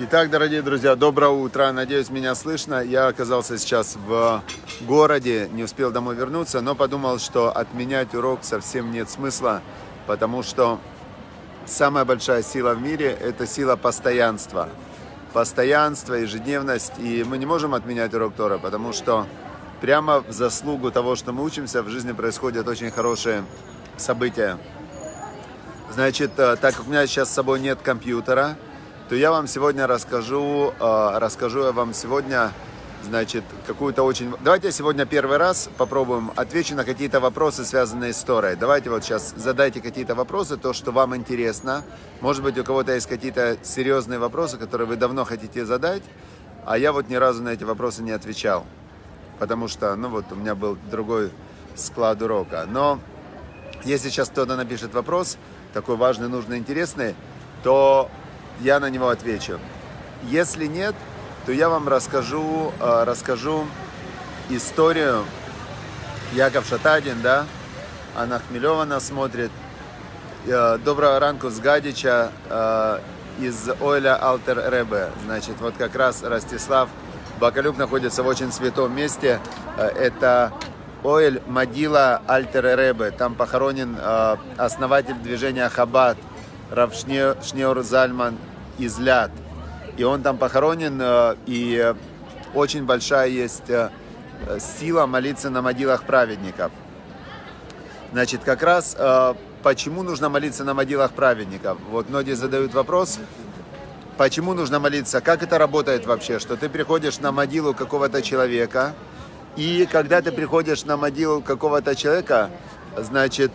Итак, дорогие друзья, доброе утро. Надеюсь, меня слышно. Я оказался сейчас в городе, не успел домой вернуться, но подумал, что отменять урок совсем нет смысла, потому что самая большая сила в мире – это сила постоянства. Постоянство, ежедневность. И мы не можем отменять урок Тора, потому что прямо в заслугу того, что мы учимся, в жизни происходят очень хорошие события. Значит, э, так как у меня сейчас с собой нет компьютера – то я вам сегодня расскажу, э, расскажу я вам сегодня, значит, какую-то очень... Давайте сегодня первый раз попробуем, отвечу на какие-то вопросы, связанные с Торой. Давайте вот сейчас задайте какие-то вопросы, то, что вам интересно. Может быть, у кого-то есть какие-то серьезные вопросы, которые вы давно хотите задать, а я вот ни разу на эти вопросы не отвечал. Потому что, ну вот, у меня был другой склад урока. Но если сейчас кто-то напишет вопрос, такой важный, нужный, интересный, то я на него отвечу. Если нет, то я вам расскажу, э, расскажу историю Яков Шатадин, да, Анна Хмелева нас смотрит. Э, доброго ранку с Гадича э, из Ойля Алтер Ребе. Значит, вот как раз Ростислав Бакалюк находится в очень святом месте. Это Оэль Мадила Альтер Ребе. Там похоронен основатель движения Хабад Равшнеор Зальман из Ляд. И он там похоронен, э, и очень большая есть э, сила молиться на могилах праведников. Значит, как раз э, почему нужно молиться на могилах праведников? Вот многие задают вопрос, почему нужно молиться, как это работает вообще, что ты приходишь на могилу какого-то человека, и когда ты приходишь на могилу какого-то человека, значит,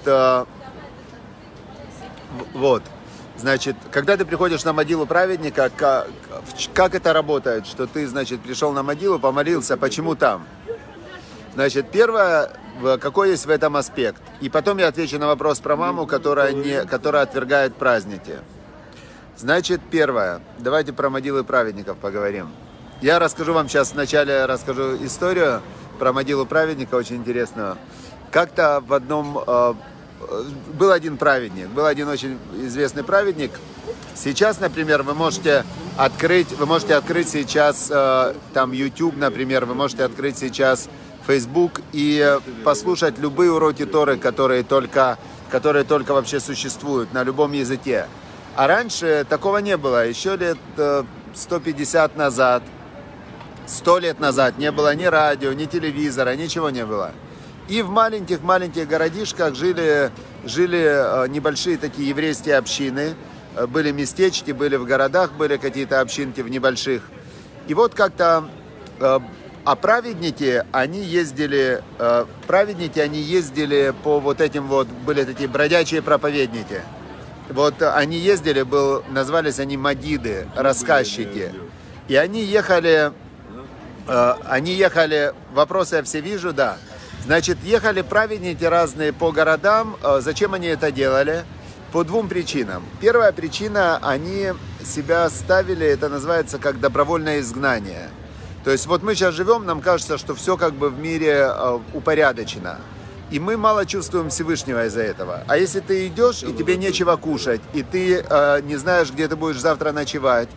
вот, Значит, когда ты приходишь на могилу праведника, как, как это работает? Что ты, значит, пришел на могилу, помолился, почему там? Значит, первое, какой есть в этом аспект? И потом я отвечу на вопрос про маму, которая, не, которая отвергает праздники. Значит, первое, давайте про могилы праведников поговорим. Я расскажу вам сейчас, вначале расскажу историю про могилу праведника, очень интересную. Как-то в одном э, был один праведник, был один очень известный праведник. Сейчас, например, вы можете открыть, вы можете открыть сейчас э, там YouTube, например, вы можете открыть сейчас Facebook и послушать любые уроки Торы, которые только, которые только вообще существуют на любом языке. А раньше такого не было. Еще лет 150 э, назад, 100 лет назад не было ни радио, ни телевизора, ничего не было. И в маленьких-маленьких городишках жили, жили э, небольшие такие еврейские общины. Э, были местечки, были в городах, были какие-то общинки в небольших. И вот как-то э, а праведники, они ездили, праведники, они ездили по вот этим вот, были такие бродячие проповедники. Вот они ездили, был, назвались они мадиды, рассказчики. И они ехали, они ехали, вопросы я все вижу, да, Значит, ехали праведники разные по городам. Э, зачем они это делали? По двум причинам. Первая причина, они себя ставили, это называется как добровольное изгнание. То есть вот мы сейчас живем, нам кажется, что все как бы в мире э, упорядочено. И мы мало чувствуем Всевышнего из-за этого. А если ты идешь, и тебе нечего кушать, и ты э, не знаешь, где ты будешь завтра ночевать,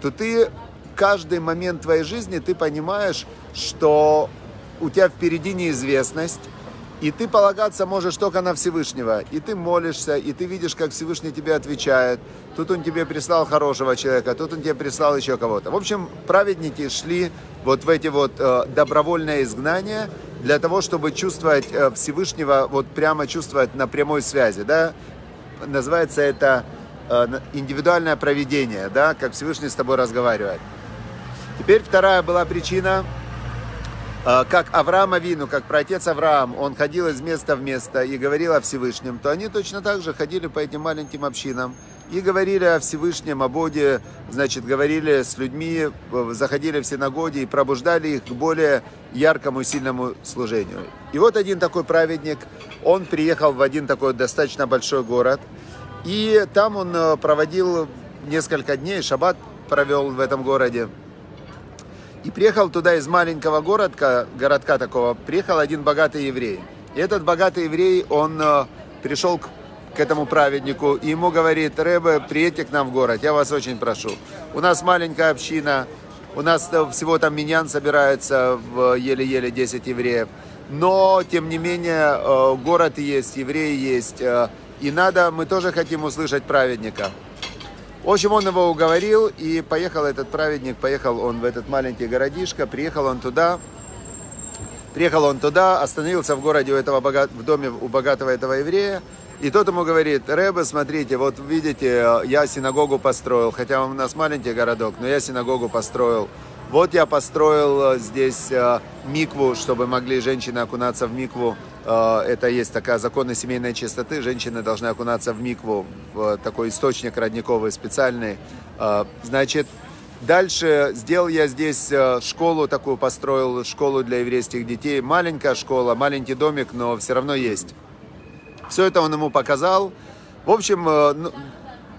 то ты каждый момент твоей жизни ты понимаешь, что у тебя впереди неизвестность, и ты полагаться можешь только на Всевышнего. И ты молишься, и ты видишь, как Всевышний тебе отвечает. Тут он тебе прислал хорошего человека, тут он тебе прислал еще кого-то. В общем, праведники шли вот в эти вот э, добровольное изгнание для того, чтобы чувствовать э, Всевышнего, вот прямо чувствовать на прямой связи, да. Называется это э, индивидуальное проведение, да, как Всевышний с тобой разговаривает. Теперь вторая была причина – как Авраам Авину, как праотец Авраам, он ходил из места в место и говорил о Всевышнем, то они точно так же ходили по этим маленьким общинам и говорили о Всевышнем, о Боге, значит, говорили с людьми, заходили в синагоги и пробуждали их к более яркому и сильному служению. И вот один такой праведник, он приехал в один такой достаточно большой город, и там он э, проводил несколько дней, шаббат провел в этом городе, и приехал туда из маленького городка, городка такого, приехал один богатый еврей. И этот богатый еврей, он э, пришел к, к этому праведнику, и ему говорит, Рэбе, приедьте к нам в город, я вас очень прошу. У нас маленькая община, у нас всего там миньян собирается в еле-еле 10 евреев. Но, тем не менее, э, город есть, евреи есть. Э, и надо, мы тоже хотим услышать праведника. В общем, он его уговорил, и поехал этот праведник, поехал он в этот маленький городишко, приехал он туда, приехал он туда, остановился в городе у этого богат, в доме у богатого этого еврея, и тот ему говорит, Рэбе, смотрите, вот видите, я синагогу построил, хотя у нас маленький городок, но я синагогу построил. Вот я построил э, здесь э, микву, чтобы могли женщины окунаться в микву. Э, это есть такая законы семейной чистоты. Женщины должны окунаться в микву, в такой источник родниковый специальный. Значит, дальше сделал я здесь школу такую, построил школу для еврейских детей. Маленькая школа, маленький домик, но все равно есть. Все это он ему показал. В общем, ну,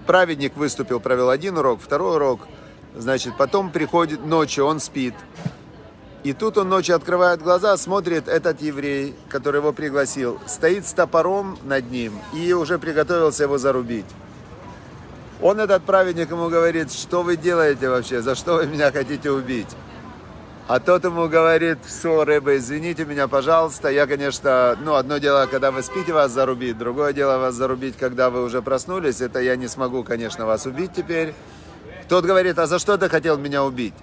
праведник выступил, провел один урок, второй урок – Значит, потом приходит ночью, он спит. И тут он ночью открывает глаза, смотрит, этот еврей, который его пригласил, стоит с топором над ним и уже приготовился его зарубить. Он, этот праведник, ему говорит, что вы делаете вообще, за что вы меня хотите убить? А тот ему говорит, все, рыба, извините меня, пожалуйста, я, конечно, ну, одно дело, когда вы спите, вас зарубить, другое дело вас зарубить, когда вы уже проснулись, это я не смогу, конечно, вас убить теперь. Тот говорит, а за что ты хотел меня убить?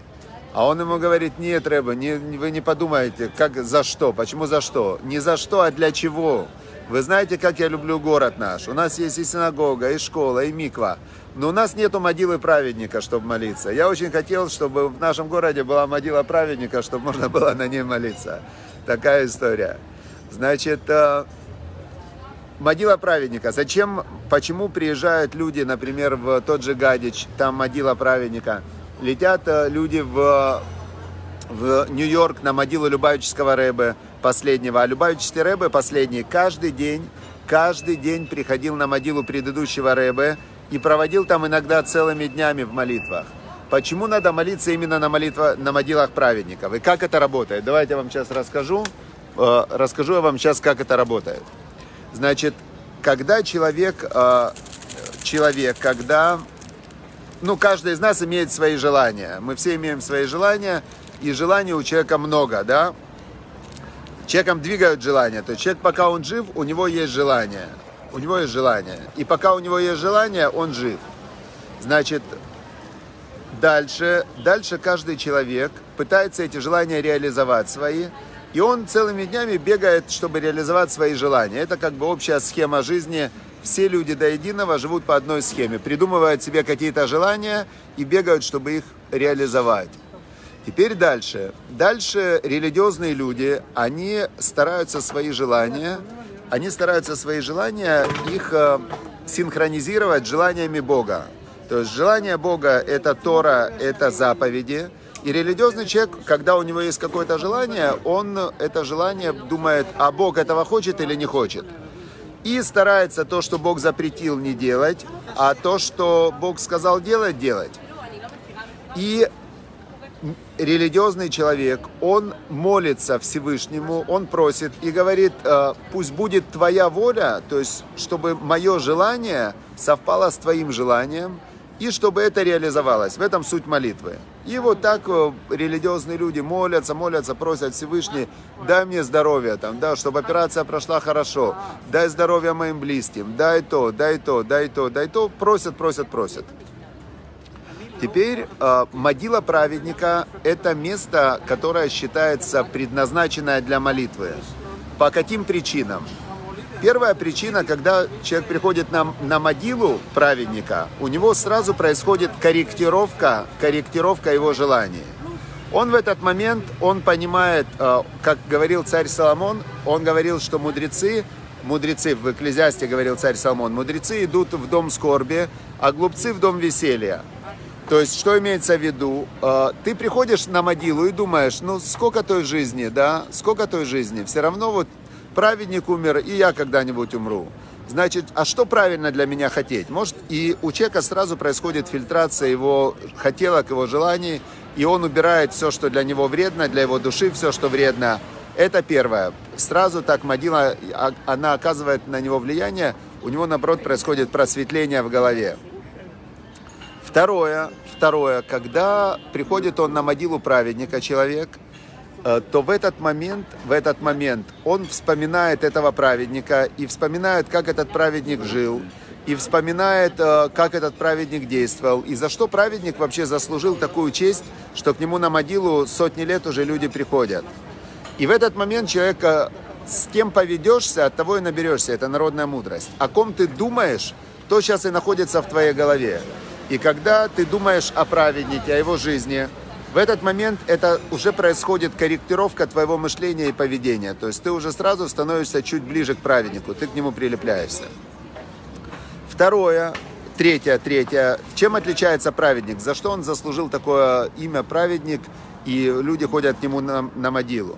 А он ему говорит, нет, Рэба, не, вы не подумайте, как за что, почему за что? Не за что, а для чего? Вы знаете, как я люблю город наш. У нас есть и синагога, и школа, и миква. Но у нас нету могилы праведника, чтобы молиться. Я очень хотел, чтобы в нашем городе была могила праведника, чтобы можно было на ней молиться. Такая история. Значит, э, Могила праведника. Зачем, почему приезжают люди, например, в тот же Гадич, там могила праведника. Летят э, люди в, в Нью-Йорк на могилу Любавического Рэбе последнего. А Любавический Рэбе последний каждый день, каждый день приходил на могилу предыдущего Рэбе и проводил там иногда целыми днями в молитвах. Почему надо молиться именно на, молитва, на могилах праведников? И как это работает? Давайте я вам сейчас расскажу. Э, расскажу я вам сейчас, как это работает. Значит, когда человек, э, человек, когда, ну, каждый из нас имеет свои желания. Мы все имеем свои желания, и желаний у человека много, да? Человеком двигают желания. То есть человек, пока он жив, у него есть желание. У него есть желание. И пока у него есть желание, он жив. Значит, дальше, дальше каждый человек пытается эти желания реализовать свои. И он целыми днями бегает, чтобы реализовать свои желания. Это как бы общая схема жизни. Все люди до единого живут по одной схеме. Придумывают себе какие-то желания и бегают, чтобы их реализовать. Теперь дальше. Дальше религиозные люди, они стараются свои желания, они стараются свои желания, их э, синхронизировать желаниями Бога. То есть желание Бога – это Тора, это заповеди – и религиозный человек, когда у него есть какое-то желание, он это желание думает, а Бог этого хочет или не хочет. И старается то, что Бог запретил, не делать, а то, что Бог сказал делать, делать. И религиозный человек, он молится Всевышнему, он просит и говорит, «Э, пусть будет твоя воля, то есть, чтобы мое желание совпало с твоим желанием – и чтобы это реализовалось. В этом суть молитвы. И вот так э, религиозные люди молятся, молятся, просят Всевышний, дай мне здоровье, там, да, чтобы операция прошла хорошо, дай здоровье моим близким, дай то, дай то, дай то, дай то, просят, просят, просят. Теперь э, могила праведника – это место, которое считается предназначенное для молитвы. По каким причинам? Первая причина, когда человек приходит на, на могилу праведника, у него сразу происходит корректировка, корректировка его желаний. Он в этот момент, он понимает, э, как говорил царь Соломон, он говорил, что мудрецы, мудрецы, в Экклезиасте говорил царь Соломон, мудрецы идут в дом скорби, а глупцы в дом веселья. То есть, что имеется в виду? Э, ты приходишь на могилу и думаешь, ну, сколько той жизни, да, сколько той жизни. Все равно вот праведник умер, и я когда-нибудь умру. Значит, а что правильно для меня хотеть? Может, и у человека сразу происходит фильтрация его хотелок, его желаний, и он убирает все, что для него вредно, для его души все, что вредно. Это первое. Сразу так могила, а, она оказывает на него влияние, у него, наоборот, происходит просветление в голове. Второе, второе, когда приходит он на могилу праведника, человек, то в этот момент, в этот момент он вспоминает этого праведника и вспоминает, как этот праведник жил, и вспоминает, э, как этот праведник действовал, и за что праведник вообще заслужил такую честь, что к нему на могилу сотни лет уже люди приходят. И в этот момент человек, э, с кем поведешься, от того и наберешься. Это народная мудрость. О ком ты думаешь, то сейчас и находится в твоей голове. И когда ты думаешь о праведнике, о его жизни, в этот момент это уже происходит корректировка твоего мышления и поведения. То есть ты уже сразу становишься чуть ближе к праведнику, ты к нему прилепляешься. Второе, третье, третье. Чем отличается праведник? За что он заслужил такое имя праведник, и люди ходят к нему на, на могилу?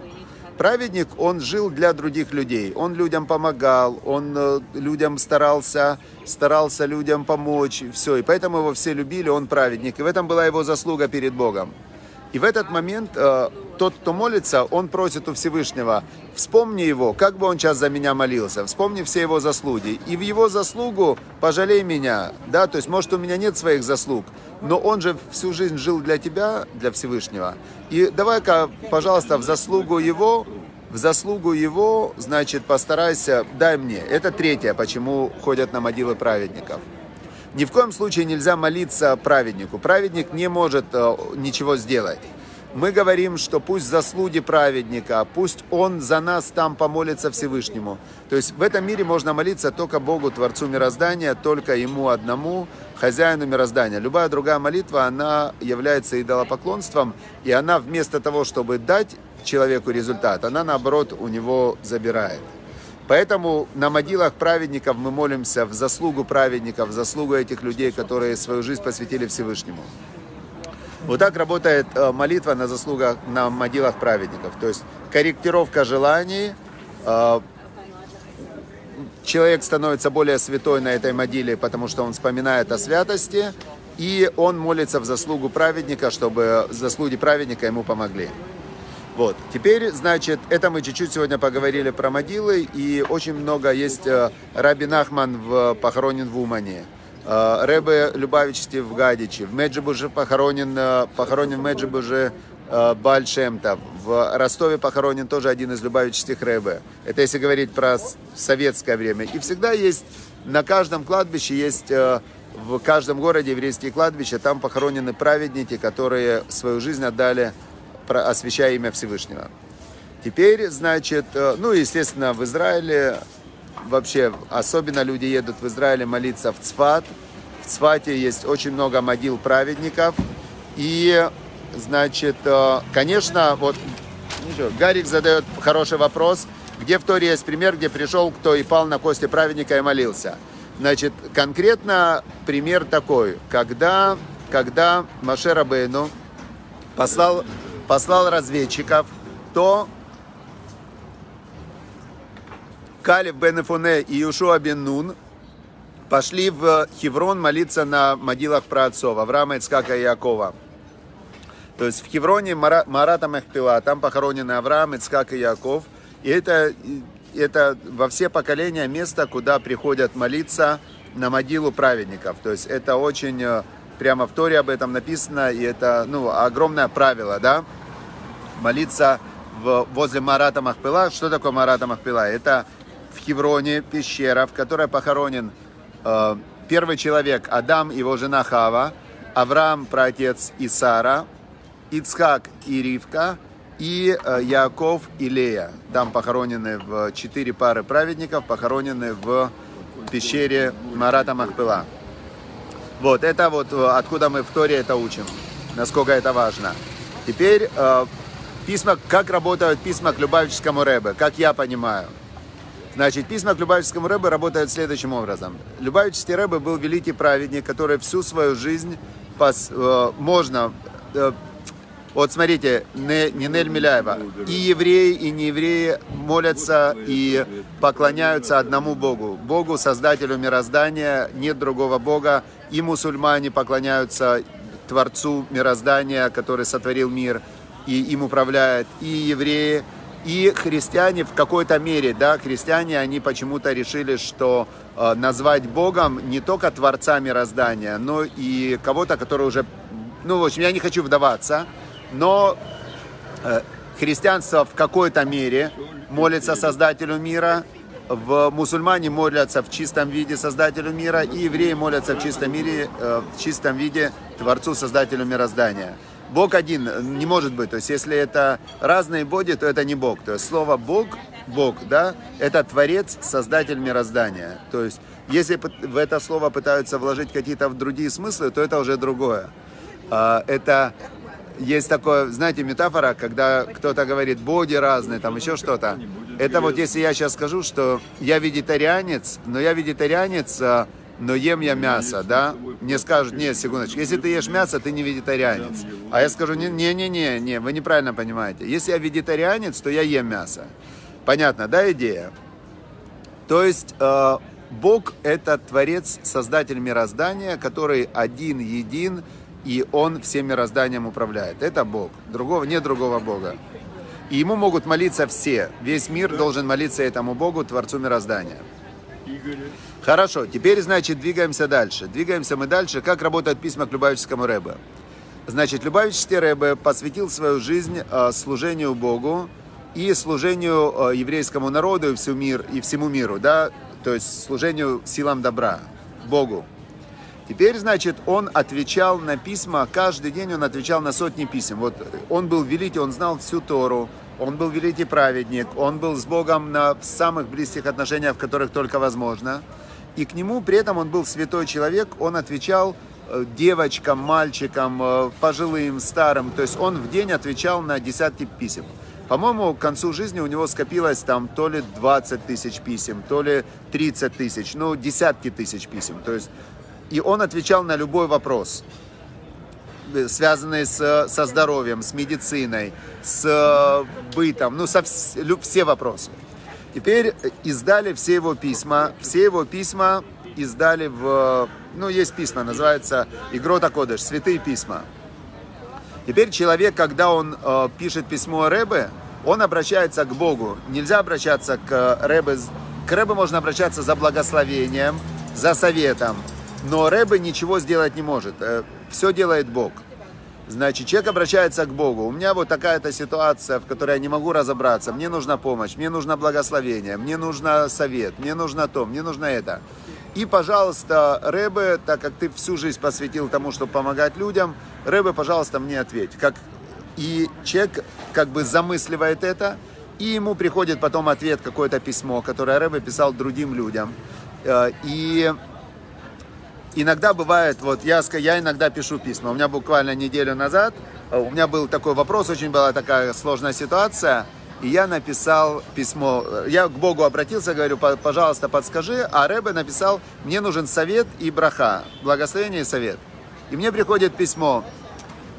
Праведник, он жил для других людей, он людям помогал, он э, людям старался, старался людям помочь, все, и поэтому его все любили, он праведник, и в этом была его заслуга перед Богом. И в этот момент э, тот, кто молится, он просит у Всевышнего, вспомни его, как бы он сейчас за меня молился, вспомни все его заслуги. И в его заслугу пожалей меня, да, то есть, может, у меня нет своих заслуг, но он же всю жизнь жил для тебя, для Всевышнего. И давай-ка, пожалуйста, в заслугу его, в заслугу его, значит, постарайся, дай мне. Это третье, почему ходят на могилы праведников. Ни в коем случае нельзя молиться праведнику. Праведник не может э, ничего сделать. Мы говорим, что пусть заслуги праведника, пусть он за нас там помолится Всевышнему. То есть в этом мире можно молиться только Богу, Творцу мироздания, только Ему одному, хозяину мироздания. Любая другая молитва, она является идолопоклонством, и она вместо того, чтобы дать человеку результат, она наоборот у него забирает. Поэтому на могилах праведников мы молимся в заслугу праведников, в заслугу этих людей, которые свою жизнь посвятили Всевышнему. Вот так работает э, молитва на заслугах, на могилах праведников. То есть корректировка желаний, э, человек становится более святой на этой могиле, потому что он вспоминает о святости, и он молится в заслугу праведника, чтобы заслуги праведника ему помогли. Вот. Теперь, значит, это мы чуть-чуть сегодня поговорили про могилы, и очень много есть э, Раби Нахман в, похоронен в Умане. Э, Рэбе Любавичти в Гадиче. В Меджибуже похоронен, э, похоронен в Меджибуже Бальшемта. В Ростове похоронен тоже один из любавичских Рэбе. Это если говорить про советское время. И всегда есть, на каждом кладбище есть в каждом городе еврейские кладбища, там похоронены праведники, которые свою жизнь отдали освящая имя Всевышнего. Теперь, значит, э, ну, естественно, в Израиле, вообще, особенно люди едут в Израиле молиться в Цфат. В Цфате есть очень много могил праведников. И, значит, э, конечно, вот, ничего, Гарик задает хороший вопрос. Где в Торе есть пример, где пришел кто и пал на кости праведника и молился? Значит, конкретно пример такой, когда, когда Маше Рабейну послал послал разведчиков, то Калиб бен Эфуне и Юшуа бен Нун пошли в Хеврон молиться на могилах праотцов Авраама, Ицкака и Якова. То есть в Хевроне Марата Мехпила, там похоронены Авраам, Ицкак и Яков. И это, это во все поколения место, куда приходят молиться на могилу праведников. То есть это очень э, Прямо в Торе об этом написано, и это ну, огромное правило, да? Молиться в, возле Марата Махпила. Что такое Марата Махпила? Это в Хевроне пещера, в которой похоронен э, первый человек Адам, его жена Хава, Авраам, праотец и Сара, Ицхак и Ривка, и э, Яков и Лея. Там похоронены в четыре пары праведников, похоронены в пещере Марата Махпила. Вот, это вот э, откуда мы в Торе это учим, насколько это важно. Теперь э, письма, как работают письма к Любавическому Рэбе, как я понимаю. Значит, письма к Любавическому Рэбе работают следующим образом. Любавический Рэбе был великий праведник, который всю свою жизнь пос, э, можно... Э, вот смотрите, не, Нинель Миляева. И евреи, и неевреи молятся и поклоняются одному Богу. Богу, Создателю мироздания, нет другого Бога и мусульмане поклоняются Творцу мироздания, который сотворил мир и им управляет, и евреи, И христиане в какой-то мере, да, христиане, они почему-то решили, что э, назвать Богом не только Творца мироздания, но и кого-то, который уже, ну, в общем, я не хочу вдаваться, но э, христианство в какой-то мере молится Создателю мира, в мусульмане молятся в чистом виде Создателю мира, и евреи молятся в чистом, мире, э, в чистом виде Творцу, Создателю мироздания. Бог один не может быть. То есть, если это разные боги, то это не Бог. То есть, слово Бог, Бог, да, это Творец, Создатель мироздания. То есть, если в это слово пытаются вложить какие-то другие смыслы, то это уже другое. А, это есть такое, знаете, метафора, когда кто-то говорит, боги разные, там еще что-то. Это вот если я сейчас скажу, что я вегетарианец, но я вегетарианец а, но ем я мясо, да? Мне скажут, нет, секундочку, если ты ешь мясо, ты не вегетарианец. А я скажу, не-не-не, не, вы неправильно понимаете. Если я вегетарианец, то я ем мясо. Понятно, да, идея? То есть э, Бог это Творец, Создатель мироздания, который один, един, и Он всем мирозданием управляет. Это Бог. Другого, нет другого Бога. И Ему могут молиться все. Весь мир должен молиться этому Богу, Творцу мироздания. Хорошо, теперь, значит, двигаемся дальше. Двигаемся мы дальше. Как работают письма к Любавическому Рэбе? Значит, Любавический Рэбе посвятил свою жизнь э, служению Богу и служению э, еврейскому народу и всему, мир, и всему миру, да, то есть служению силам добра, Богу. Теперь, значит, он отвечал на письма, каждый день он отвечал на сотни писем. Вот он был великий, он знал всю Тору, он был великий праведник, он был с Богом на самых близких отношениях, в которых только возможно. И к нему при этом он был святой человек, он отвечал э, девочкам, мальчикам, э, пожилым, старым. То есть он в день отвечал на десятки писем. По-моему, к концу жизни у него скопилось там то ли 20 тысяч писем, то ли 30 тысяч, ну, десятки тысяч писем. То есть, и он отвечал на любой вопрос связанные с, со здоровьем, с медициной, с э, бытом, ну, со, все вопросы. Теперь издали все его письма, все его письма издали в, ну, есть письма, называется Игрота Кодыш, святые письма. Теперь человек, когда он э, пишет письмо Рэбе, он обращается к Богу. Нельзя обращаться к Рэбе, к Рэбе можно обращаться за благословением, за советом, но Рэбе ничего сделать не может. Э, все делает Бог. Значит, человек обращается к Богу. У меня вот такая-то ситуация, в которой я не могу разобраться. Мне нужна помощь, мне нужно благословение, мне нужно совет, мне нужно то, мне нужно это. И, пожалуйста, Рэбе, так как ты всю жизнь посвятил тому, чтобы помогать людям, Рэбе, пожалуйста, мне ответь. Как... И человек как бы замысливает это, и ему приходит потом ответ, какое-то письмо, которое Рэбе писал другим людям. Э, и иногда бывает, вот я, я иногда пишу письма. У меня буквально неделю назад, э, у меня был такой вопрос, очень была такая сложная ситуация, и я написал письмо, я к Богу обратился, говорю, пожалуйста, подскажи, а Рэбе написал, мне нужен совет и браха, благословение и совет. И мне приходит письмо,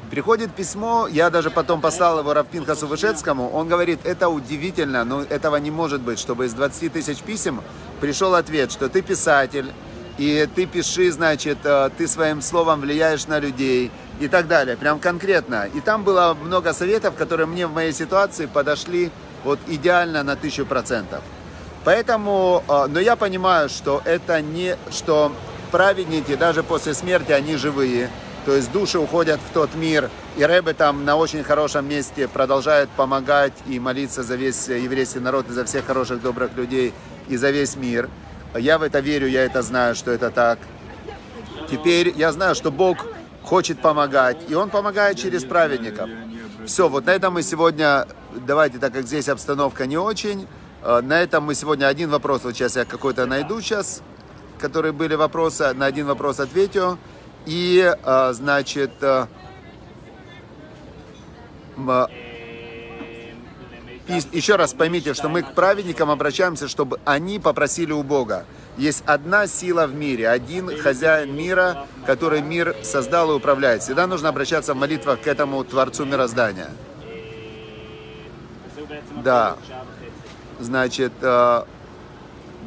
Приходит письмо, я даже потом послал его Равпинхасу Вышецкому, он говорит, это удивительно, но этого не может быть, чтобы из 20 тысяч писем пришел ответ, что ты писатель, и ты пиши, значит, э, ты своим словом влияешь на людей и так далее, прям конкретно. И там было много советов, которые мне в моей ситуации подошли вот идеально на тысячу процентов. Поэтому, э, но я понимаю, что это не, что праведники даже после смерти, они живые, то есть души уходят в тот мир, и Рэбе там на очень хорошем месте продолжает помогать и молиться за весь еврейский народ и за всех хороших, добрых людей и за весь мир. Я в это верю, я это знаю, что это так. Теперь я знаю, что Бог хочет помогать, и Он помогает через праведников. Все, вот на этом мы сегодня, давайте, так как здесь обстановка не очень, э, на этом мы сегодня один вопрос, вот сейчас я какой-то найду сейчас, которые были вопросы, на один вопрос ответю. И, э, значит, э, еще раз поймите, что мы к праведникам обращаемся, чтобы они попросили у Бога. Есть одна сила в мире, один хозяин мира, который мир создал и управляет. Всегда нужно обращаться в молитвах к этому Творцу мироздания. Да. Значит, э,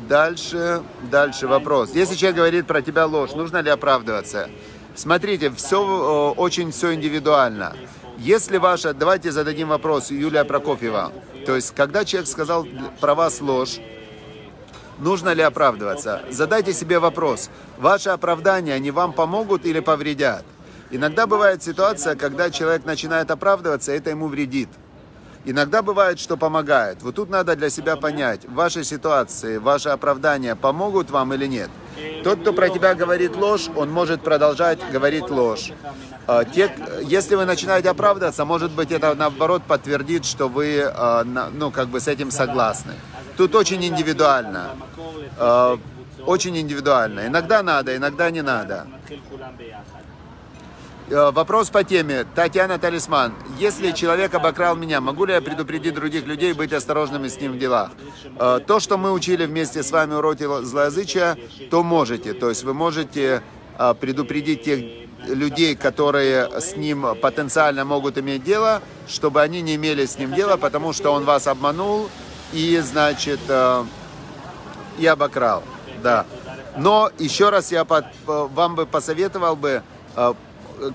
дальше, дальше вопрос. Если человек говорит про тебя ложь, нужно ли оправдываться? Смотрите, все очень все индивидуально. Если ваша, давайте зададим вопрос Юлия Прокофьева. То есть, когда человек сказал про вас ложь, нужно ли оправдываться? Задайте себе вопрос, ваши оправдания, они вам помогут или повредят? Иногда бывает ситуация, когда человек начинает оправдываться, это ему вредит. Иногда бывает, что помогает. Вот тут надо для себя понять, в вашей ситуации, ваши оправдания помогут вам или нет. Тот, кто про тебя говорит ложь, он может продолжать говорить ложь. А, те, если вы начинаете оправдываться, может быть, это наоборот подтвердит, что вы а, ну, как бы с этим согласны. Тут очень индивидуально. А, очень индивидуально. Иногда надо, иногда не надо. Э, вопрос по теме. Татьяна Талисман. Если человек обокрал меня, могу ли я предупредить других людей быть осторожными с ним в делах? Э, то, что мы учили вместе с вами уроки злоязычия, то можете. То есть вы можете э, предупредить тех людей, которые с ним потенциально могут иметь дело, чтобы они не имели с ним дела, потому что он вас обманул и, значит, и обокрал. Да. Но еще раз я под, вам бы посоветовал бы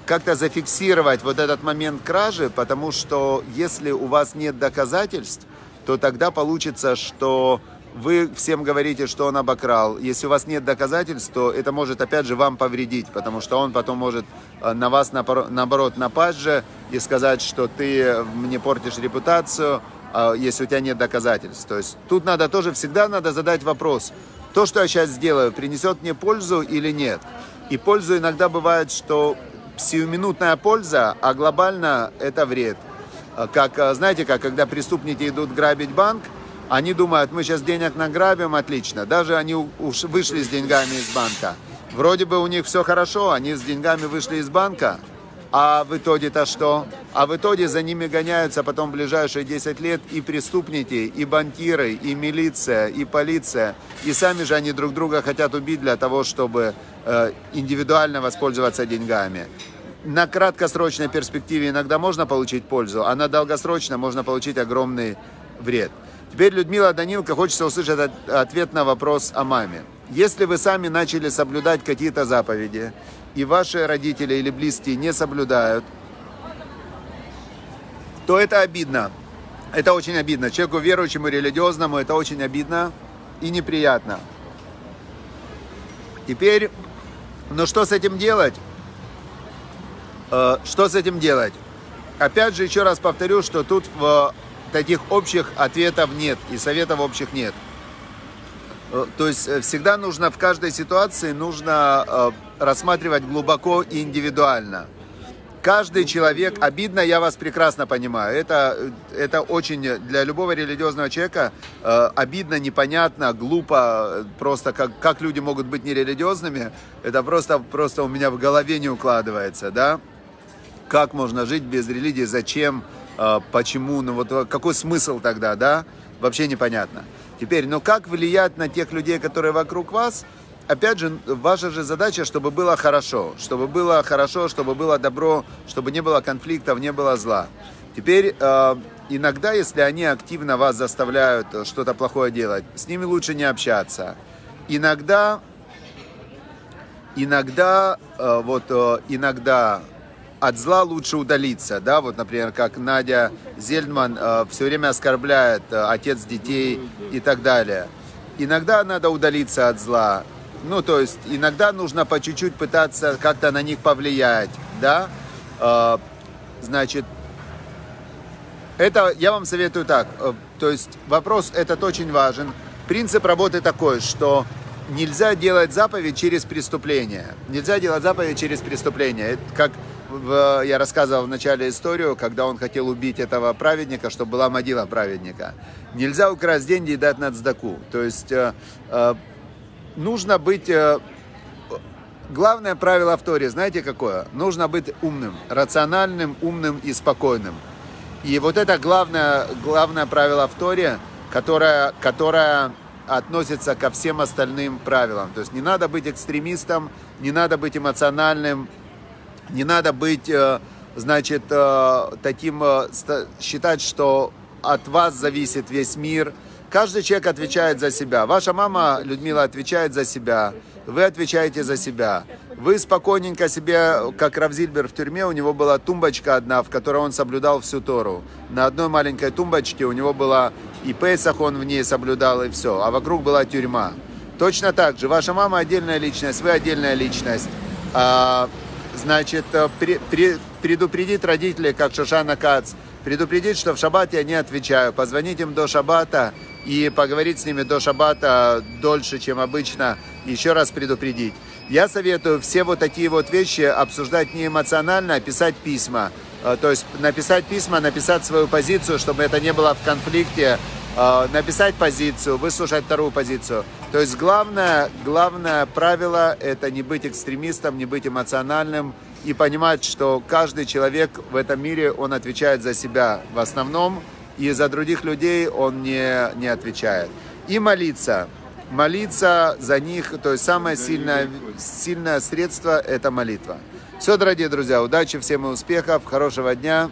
как-то зафиксировать вот этот момент кражи, потому что если у вас нет доказательств, то тогда получится, что вы всем говорите, что он обокрал. Если у вас нет доказательств, то это может опять же вам повредить, потому что он потом может э, на вас наоборот напасть же и сказать, что ты мне портишь репутацию, а если у тебя нет доказательств. То есть тут надо тоже всегда надо задать вопрос, то, что я сейчас сделаю, принесет мне пользу или нет. И пользу иногда бывает, что сиюминутная польза, а глобально это вред. Как, знаете, как когда преступники идут грабить банк, они думают, мы сейчас денег награбим, отлично. Даже они уж вышли с деньгами из банка. Вроде бы у них все хорошо, они с деньгами вышли из банка, а в итоге-то что? А в итоге за ними гоняются потом ближайшие 10 лет и преступники, и банкиры, и милиция, и полиция. И сами же они друг друга хотят убить для того, чтобы Э, индивидуально воспользоваться деньгами. На краткосрочной перспективе иногда можно получить пользу, а на долгосрочной можно получить огромный вред. Теперь Людмила Данилка хочется услышать ответ на вопрос о маме. Если вы сами начали соблюдать какие-то заповеди, и ваши родители или близкие не соблюдают, то это обидно. Это очень обидно. Человеку верующему, религиозному это очень обидно и неприятно. Теперь но что с этим делать? Э, что с этим делать? Опять же, еще раз повторю, что тут в таких общих ответов нет и советов общих нет. Э, то есть э, всегда нужно в каждой ситуации нужно рассматривать глубоко и индивидуально. Каждый человек, обидно, я вас прекрасно понимаю, это, это очень для любого религиозного человека э, обидно, непонятно, глупо, просто как, как люди могут быть нерелигиозными, это просто, просто у меня в голове не укладывается, да, как можно жить без религии, зачем, э, почему, ну вот какой смысл тогда, да, вообще непонятно. Теперь, но как влиять на тех людей, которые вокруг вас – опять же, ваша же задача, чтобы было хорошо, чтобы было хорошо, чтобы было добро, чтобы не было конфликтов, не было зла. Теперь, э, иногда, если они активно вас заставляют что-то плохое делать, с ними лучше не общаться. Иногда, иногда, э, вот, э, иногда от зла лучше удалиться, да, вот, например, как Надя Зельдман э, все время оскорбляет э, отец детей и так далее. Иногда надо удалиться от зла, ну, то есть иногда нужно по чуть-чуть пытаться как-то на них повлиять, да. Э, значит, это я вам советую так. Э, то есть вопрос этот очень важен. Принцип работы такой, что нельзя делать заповедь через преступление. Нельзя делать заповедь через преступление. Это как я рассказывал в начале историю, когда он хотел убить этого праведника, чтобы была могила праведника. Нельзя украсть деньги и дать на цдаку. То есть э, э, нужно быть... Э, главное правило в Торе, знаете какое? Нужно быть умным, рациональным, умным и спокойным. И вот это главное, главное правило в Торе, которое, которое относится ко всем остальным правилам. То есть не надо быть экстремистом, не надо быть эмоциональным, не надо быть, э, значит, э, таким, считать, что от вас зависит весь мир – Каждый человек отвечает за себя. Ваша мама, Людмила, отвечает за себя. Вы отвечаете за себя. Вы спокойненько себе, как Равзильбер в тюрьме, у него была тумбочка одна, в которой он соблюдал всю Тору. На одной маленькой тумбочке у него была и Песах он в ней соблюдал, и все. А вокруг была тюрьма. Точно так же, ваша мама отдельная личность, вы отдельная личность. Значит, э, при, при, предупредит родителей, как Шошана Кац, предупредить, что в шаббат я не отвечаю. Позвонить им до шаббата и поговорить с ними до шаббата дольше, чем обычно. Еще раз предупредить. Я советую все вот такие вот вещи обсуждать не эмоционально, а писать письма. Э, то есть написать письма, написать свою позицию, чтобы это не было в конфликте, написать позицию, выслушать вторую позицию. То есть главное, главное правило – это не быть экстремистом, не быть эмоциональным и понимать, что каждый человек в этом мире, он отвечает за себя в основном, и за других людей он не, не отвечает. И молиться. Молиться за них, то есть самое сильное, сильное средство – это молитва. Все, дорогие друзья, удачи, всем и успехов, хорошего дня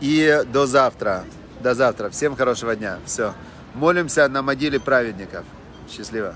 и до завтра. До завтра. Всем хорошего дня. Все. Молимся на могиле праведников. Счастливо.